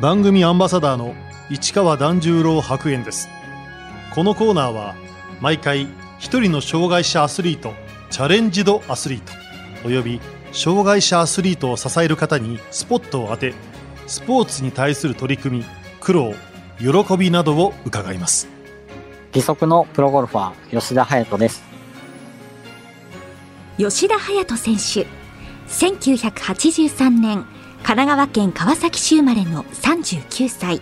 番組アンバサダーの市川團十郎白猿です。このコーナーは毎回一人の障害者アスリートチャレンジドアスリートおよび障害者アスリートを支える方にスポットを当てスポーツに対する取り組み苦労喜びなどを伺います。義足のプロゴルファー吉田隼人です。吉田隼人選手。1983年神奈川県川崎市生まれの39歳。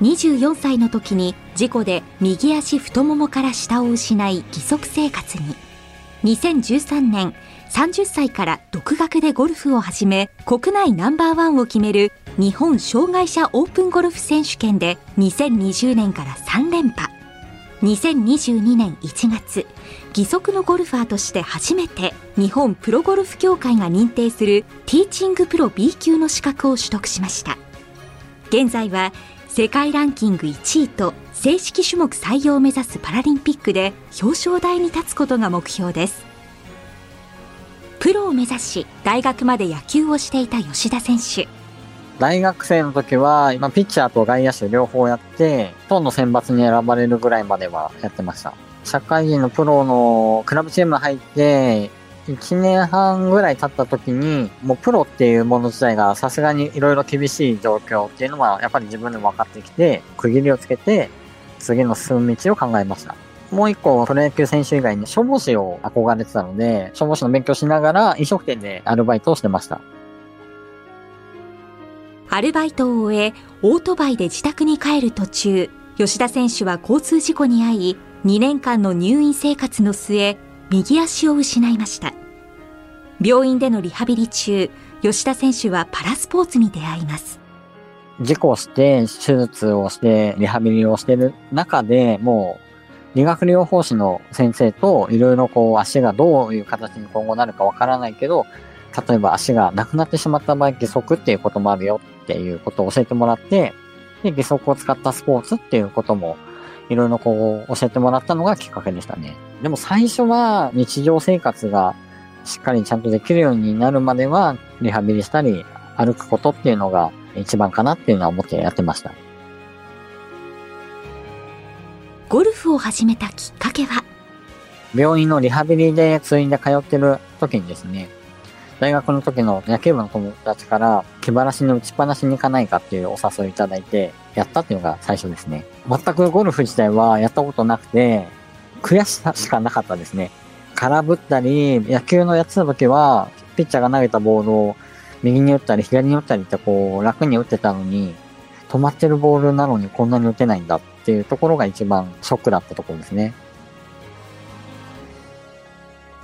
24歳の時に事故で右足太ももから下を失い義足生活に。2013年30歳から独学でゴルフを始め国内ナンバーワンを決める日本障害者オープンゴルフ選手権で2020年から3連覇。2022年1月義足のゴルファーとして初めて日本プロゴルフ協会が認定するティーチングプロ B 級の資格を取得しました。現在は世界ランキング1位と正式種目採用を目指すパラリンピックで表彰台に立つことが目標です。プロを目指し大学まで野球をしていた吉田選手。大学生の時は、今、ピッチャーと外野手両方やって、トンの選抜に選ばれるぐらいまではやってました。社会人のプロのクラブチーム入って、1年半ぐらい経った時に、もうプロっていうもの自体がさすがに色々厳しい状況っていうのは、やっぱり自分でも分かってきて、区切りをつけて、次の進む道を考えました。もう一個、プロ野球選手以外に消防士を憧れてたので、消防士の勉強しながら飲食店でアルバイトをしてました。アルバイトを終え、オートバイで自宅に帰る途中、吉田選手は交通事故に遭い、2年間の入院生活の末、右足を失いました。病院でのリハビリ中、吉田選手はパラスポーツに出会います。事故して、手術をして、リハビリをしてる中で、もう、理学療法士の先生といろいろこう足がどういう形に今後なるかわからないけど、例えば足がなくなってしまった場合、義足っていうこともあるよっていうことを教えてもらって、で、義足を使ったスポーツっていうことも、いろいろこう、教えてもらったのがきっかけでしたね。でも最初は日常生活がしっかりちゃんとできるようになるまでは、リハビリしたり、歩くことっていうのが一番かなっていうのは思ってやってました。ゴルフを始めたきっかけは？病院のリハビリで通院で通ってる時にですね、大学の時の野球部の友達から、気晴らしに打ちっぱなしに行かないかっていうお誘いいただいて、やったっていうのが最初ですね。全くゴルフ自体はやったことなくて、悔しさしかなかったですね。空振ったり、野球のやってた時は、ピッチャーが投げたボールを右に打ったり左に打ったりってこう楽に打ってたのに、止まってるボールなのにこんなに打てないんだっていうところが一番ショックだったところですね。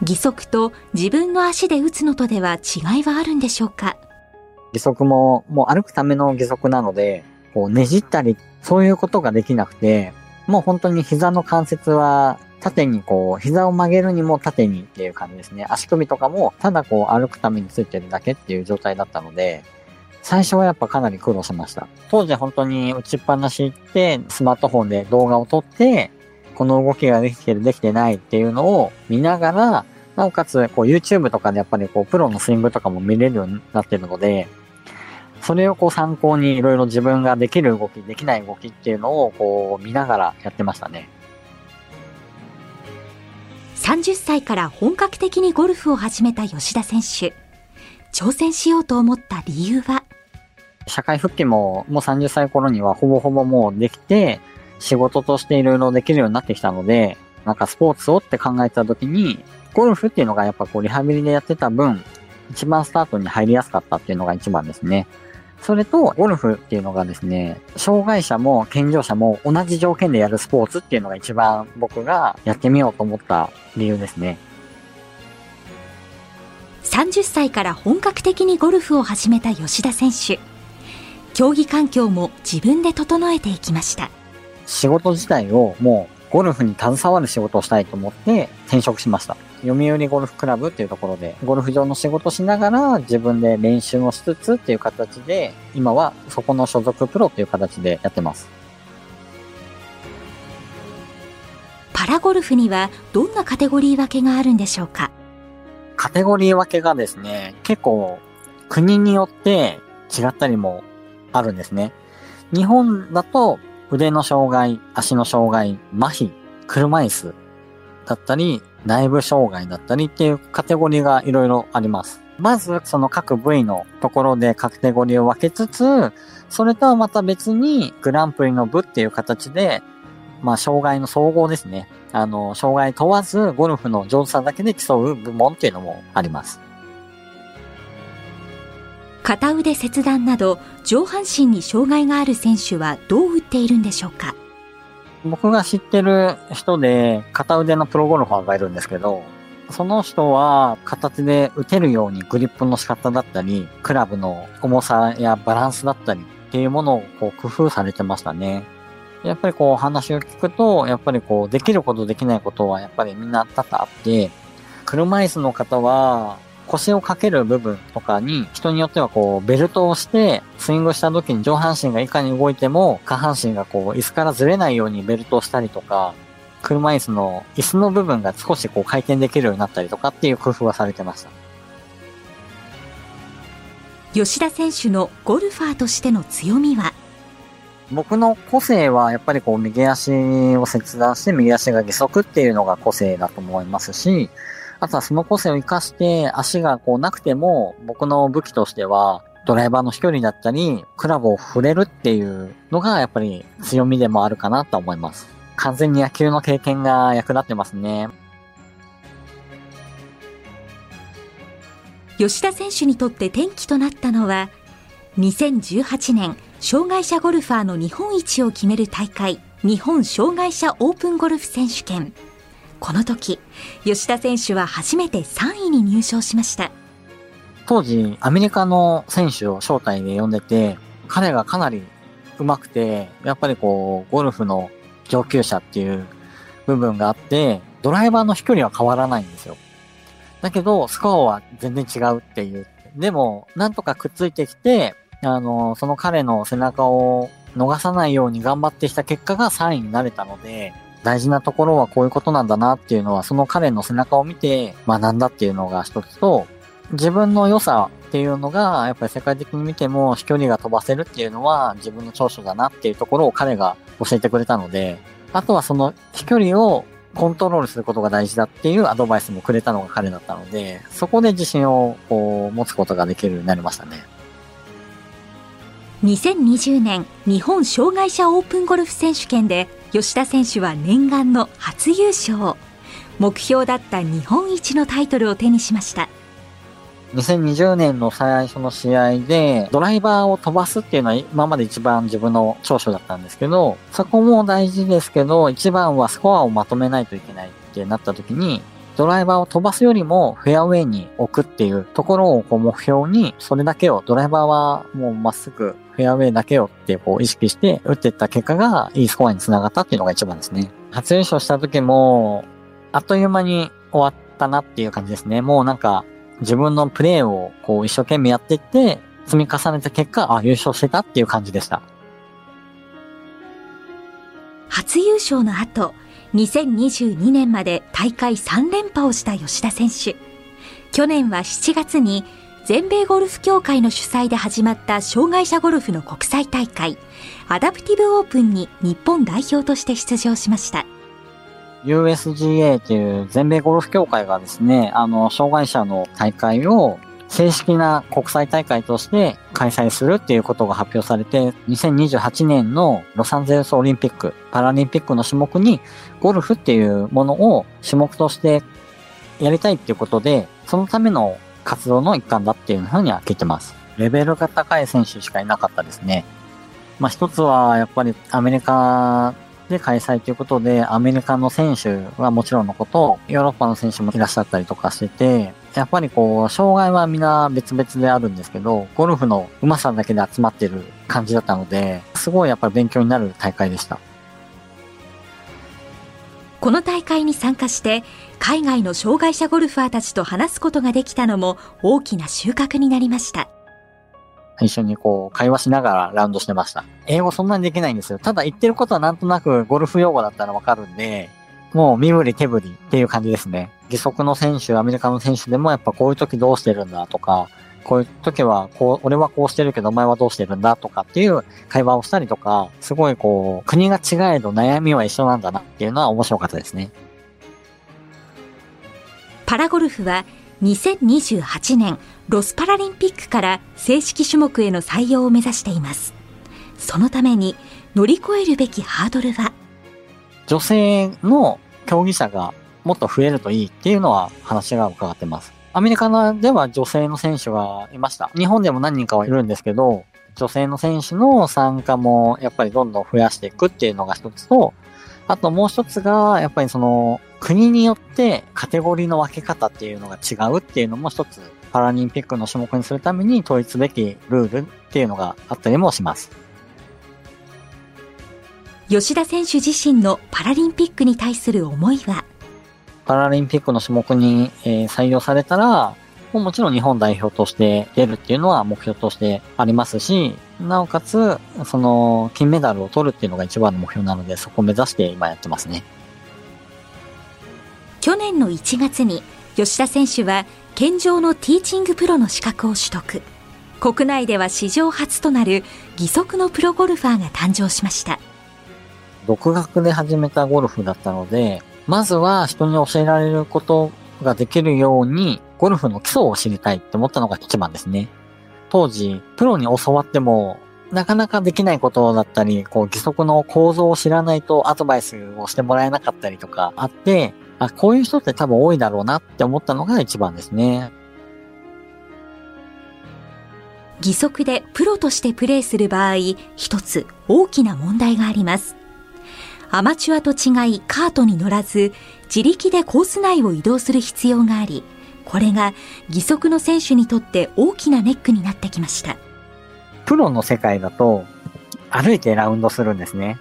義足と自分の足で打つのとでは違いはあるんでしょうか？義足ももう歩くための義足なので、こうねじったり、そういうことができなくて、もう本当に膝の関節は縦にこう、膝を曲げるにも縦にっていう感じですね。足首とかもただこう歩くためについてるだけっていう状態だったので、最初はやっぱかなり苦労しました。当時本当に打ちっぱなし行って、スマートフォンで動画を撮って、この動きができてる、できてないっていうのを見ながら、なおかつ、こう YouTube とかでやっぱりこうプロのスイングとかも見れるようになってるので、それをこう参考にいろいろ自分ができる動き、できない動きっていうのをこう見ながらやってましたね。30歳から本格的にゴルフを始めた吉田選手。挑戦しようと思った理由は？社会復帰ももう30歳頃にはほぼほぼもうできて、仕事としていろいろできるようになってきたので、なんかスポーツをって考えた時に、ゴルフっていうのがやっぱこうリハビリでやってた分、一番スタートに入りやすかったっていうのが一番ですね。それと、ゴルフっていうのがですね、障害者も健常者も同じ条件でやるスポーツっていうのが一番僕がやってみようと思った理由ですね。30歳から本格的にゴルフを始めた吉田選手。競技環境も自分で整えていきました。仕事自体をもうゴルフに携わる仕事をしたいと思って転職しました。読売ゴルフクラブっていうところで、ゴルフ場の仕事しながら自分で練習もしつつっていう形で、今はそこの所属プロっていう形でやってます。パラゴルフにはどんなカテゴリー分けがあるんでしょうか？カテゴリー分けがですね、結構国によって違ったりもあるんですね。日本だと腕の障害、足の障害、麻痺、車椅子だったり、内部障害だったりっていうカテゴリーがいろいろあります。まず、その各部位のところでカテゴリーを分けつつ、それとはまた別にグランプリの部っていう形で、まあ、障害の総合ですね。あの、障害問わずゴルフの上手さだけで競う部門っていうのもあります。片腕切断など上半身に障害がある選手はどう打っているんでしょうか？僕が知ってる人で片腕のプロゴルファーがいるんですけど、その人は形で打てるようにグリップの仕方だったり、クラブの重さやバランスだったりっていうものをこう工夫されてましたね。やっぱりこう話を聞くと、やっぱりこうできることできないことはやっぱりみんな多々あって、車椅子の方は腰をかける部分とかに人によってはこうベルトをしてスイングした時に上半身がいかに動いても下半身がこう椅子からずれないようにベルトをしたりとか車椅子の椅子の部分が少しこう回転できるようになったりとかっていう工夫はされてました。吉田選手のゴルファーとしての強みは？僕の個性はやっぱりこう右足を切断して右足が義足っていうのが個性だと思いますし、あとはその個性を活かして足がこうなくても僕の武器としてはドライバーの飛距離だったり、クラブを振れるっていうのがやっぱり強みでもあるかなと思います。完全に野球の経験が役立ってますね。吉田選手にとって転機となったのは、2018年、障害者ゴルファーの日本一を決める大会、日本障害者オープンゴルフ選手権。この時、吉田選手は初めて3位に入賞しました。当時、アメリカの選手を招待で呼んでて、彼がかなり上手くて、やっぱりこう、ゴルフの上級者っていう部分があって、ドライバーの飛距離は変わらないんですよ。だけど、スコアは全然違うっていう。でも、なんとかくっついてきて、あの、その彼の背中を逃さないように頑張ってきた結果が3位になれたので、大事なところはこういうことなんだなっていうのは、その彼の背中を見て学んだっていうのが一つと、自分の良さっていうのが、やっぱり世界的に見ても飛距離が飛ばせるっていうのは自分の長所だなっていうところを彼が教えてくれたので、あとはその飛距離をコントロールすることが大事だっていうアドバイスもくれたのが彼だったので、そこで自信をこう持つことができるようになりましたね。2020年日本障害者オープンゴルフ選手権で吉田選手は念願の初優勝。目標だった日本一のタイトルを手にしました。2020年の最初の試合で、ドライバーを飛ばすっていうのは今まで一番自分の長所だったんですけど、そこも大事ですけど、一番はスコアをまとめないといけないってなった時に、ドライバーを飛ばすよりもフェアウェイに置くっていうところをこう目標に、それだけを、ドライバーはもうまっすぐフェアウェイだけをってこう意識して打っていった結果がいいスコアにつながったっていうのが一番ですね。初優勝した時も、あっという間に終わったなっていう感じですね。もうなんか、自分のプレーをこう一生懸命やっていって、積み重ねた結果、あ、優勝してたっていう感じでした。初優勝の後、2022年まで大会3連覇をした吉田選手。去年は7月に全米ゴルフ協会の主催で始まった障害者ゴルフの国際大会、アダプティブオープンに日本代表として出場しました。USGA という全米ゴルフ協会がですね、あの、障害者の大会を正式な国際大会として開催するっていうことが発表されて、2028年のロサンゼルスオリンピック、パラリンピックの種目にゴルフっていうものを種目としてやりたいっていうことで、そのための活動の一環だっていうふうには聞いてます。レベルが高い選手しかいなかったですね。まあ一つはやっぱりアメリカで開催ということで、アメリカの選手はもちろんのこと、ヨーロッパの選手もいらっしゃったりとかしてて、やっぱりこう、障害はみんな別々であるんですけど、ゴルフの上手さだけで集まってる感じだったので、すごいやっぱり勉強になる大会でした。この大会に参加して、海外の障害者ゴルファーたちと話すことができたのも大きな収穫になりました。一緒にこう、会話しながらラウンドしてました。英語そんなにできないんですよ。ただ言ってることはなんとなくゴルフ用語だったらわかるんで、もう身振り手振りっていう感じですね。義足の選手、アメリカの選手でもやっぱこういう時どうしてるんだとか、こういう時は、こう、俺はこうしてるけど、お前はどうしてるんだとかっていう会話をしたりとか、すごいこう、国が違えど悩みは一緒なんだなっていうのは面白かったですね。パラゴルフは2028年ロスパラリンピックから正式種目への採用を目指しています。そのために乗り越えるべきハードルは？女性の競技者がもっと増えるといいっていうのは話が伺ってます。アメリカでは女性の選手がいました。日本でも何人かはいるんですけど、女性の選手の参加もやっぱりどんどん増やしていくっていうのが一つと、あともう一つが、やっぱりその、国によってカテゴリーの分け方っていうのが違うっていうのも一つ、パラリンピックの種目にするために統一べきルールっていうのがあったりもします。吉田選手自身のパラリンピックに対する思いは？パラリンピックの種目に、えー、採用されたら、ももちろん日本代表として出るっていうのは目標としてありますし、なおかつ、その、金メダルを取るっていうのが一番の目標なので、そこを目指して今やってますね。去年の1月に、吉田選手は、健常のティーチングプロの資格を取得。国内では史上初となる義足のプロゴルファーが誕生しました。独学で始めたゴルフだったので、まずは人に教えられることができるように、ゴルフの基礎を知りたいって思ったのが一番ですね。当時、プロに教わっても、なかなかできないことだったり、こう、義足の構造を知らないとアドバイスをしてもらえなかったりとかあって、あ、こういう人って多分多いだろうなって思ったのが一番ですね。義足でプロとしてプレーする場合、一つ大きな問題があります。アマチュアと違いカートに乗らず、自力でコース内を移動する必要があり、これが義足の選手にとって大きなネックになってきました。プロの世界だと歩いてラウンドするんですね。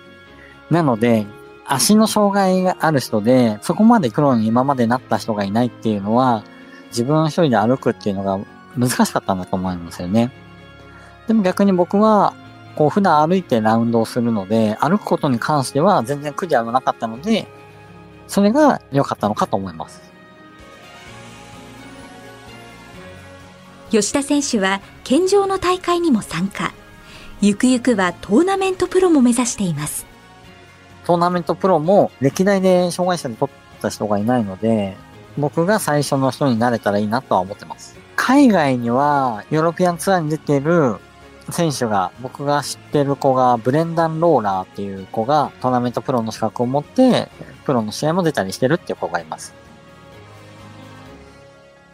なので、足の障害がある人で、そこまでプロに今までなった人がいないっていうのは、自分一人で歩くっていうのが難しかったんだと思うんですよね。でも逆に僕はこう普段歩いてラウンドをするので、歩くことに関しては全然苦じゃなかったので、それが良かったのかと思います。吉田選手は健常の大会にも参加。ゆくゆくはトーナメントプロも目指しています。トーナメントプロも歴代で障害者で取った人がいないので、僕が最初の人になれたらいいなとは思ってます。海外にはヨーロピアンツアーに出ている選手が、僕が知ってる子が、ブレンダン・ローラーっていう子が、トーナメントプロの資格を持って、プロの試合も出たりしてるっていう子がいます。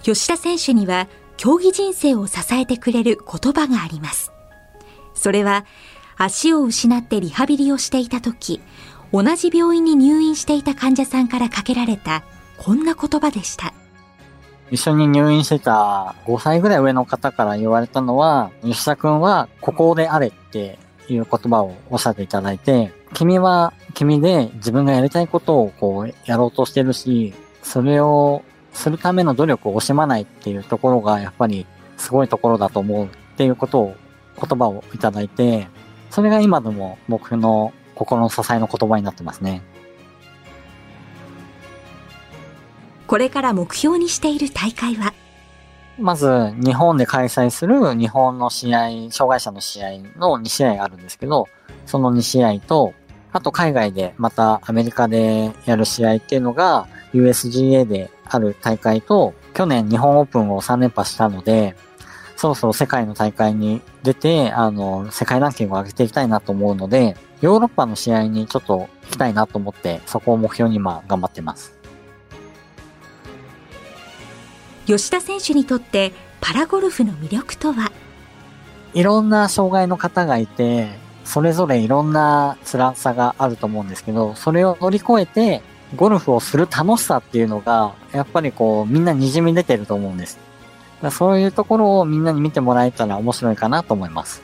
吉田選手には、競技人生を支えてくれる言葉があります。それは、足を失ってリハビリをしていた時、同じ病院に入院していた患者さんからかけられた、こんな言葉でした。一緒に入院してた5歳ぐらい上の方から言われたのは、吉田くんはここであれっていう言葉をおっしゃっていただいて、君は君で自分がやりたいことをこうやろうとしてるし、それをするための努力を惜しまないっていうところがやっぱりすごいところだと思うっていうことを言葉をいただいて、それが今でも僕の心の支えの言葉になってますね。これから目標にしている大会は？まず、日本で開催する日本の試合、障害者の試合の2試合あるんですけど、その2試合と、あと海外でまたアメリカでやる試合っていうのが USGA である大会と、去年日本オープンを3連覇したので、そろそろ世界の大会に出て、あの、世界ランキングを上げていきたいなと思うので、ヨーロッパの試合にちょっと行きたいなと思って、そこを目標に今頑張ってます。吉田選手にとってパラゴルフの魅力とは？いろんな障害の方がいて、それぞれいろんな辛さがあると思うんですけど、それを乗り越えて、ゴルフをする楽しさっていうのが、やっぱりこう、みんなにじみ出てると思うんです。そういうところをみんなに見てもらえたら面白いかなと思います。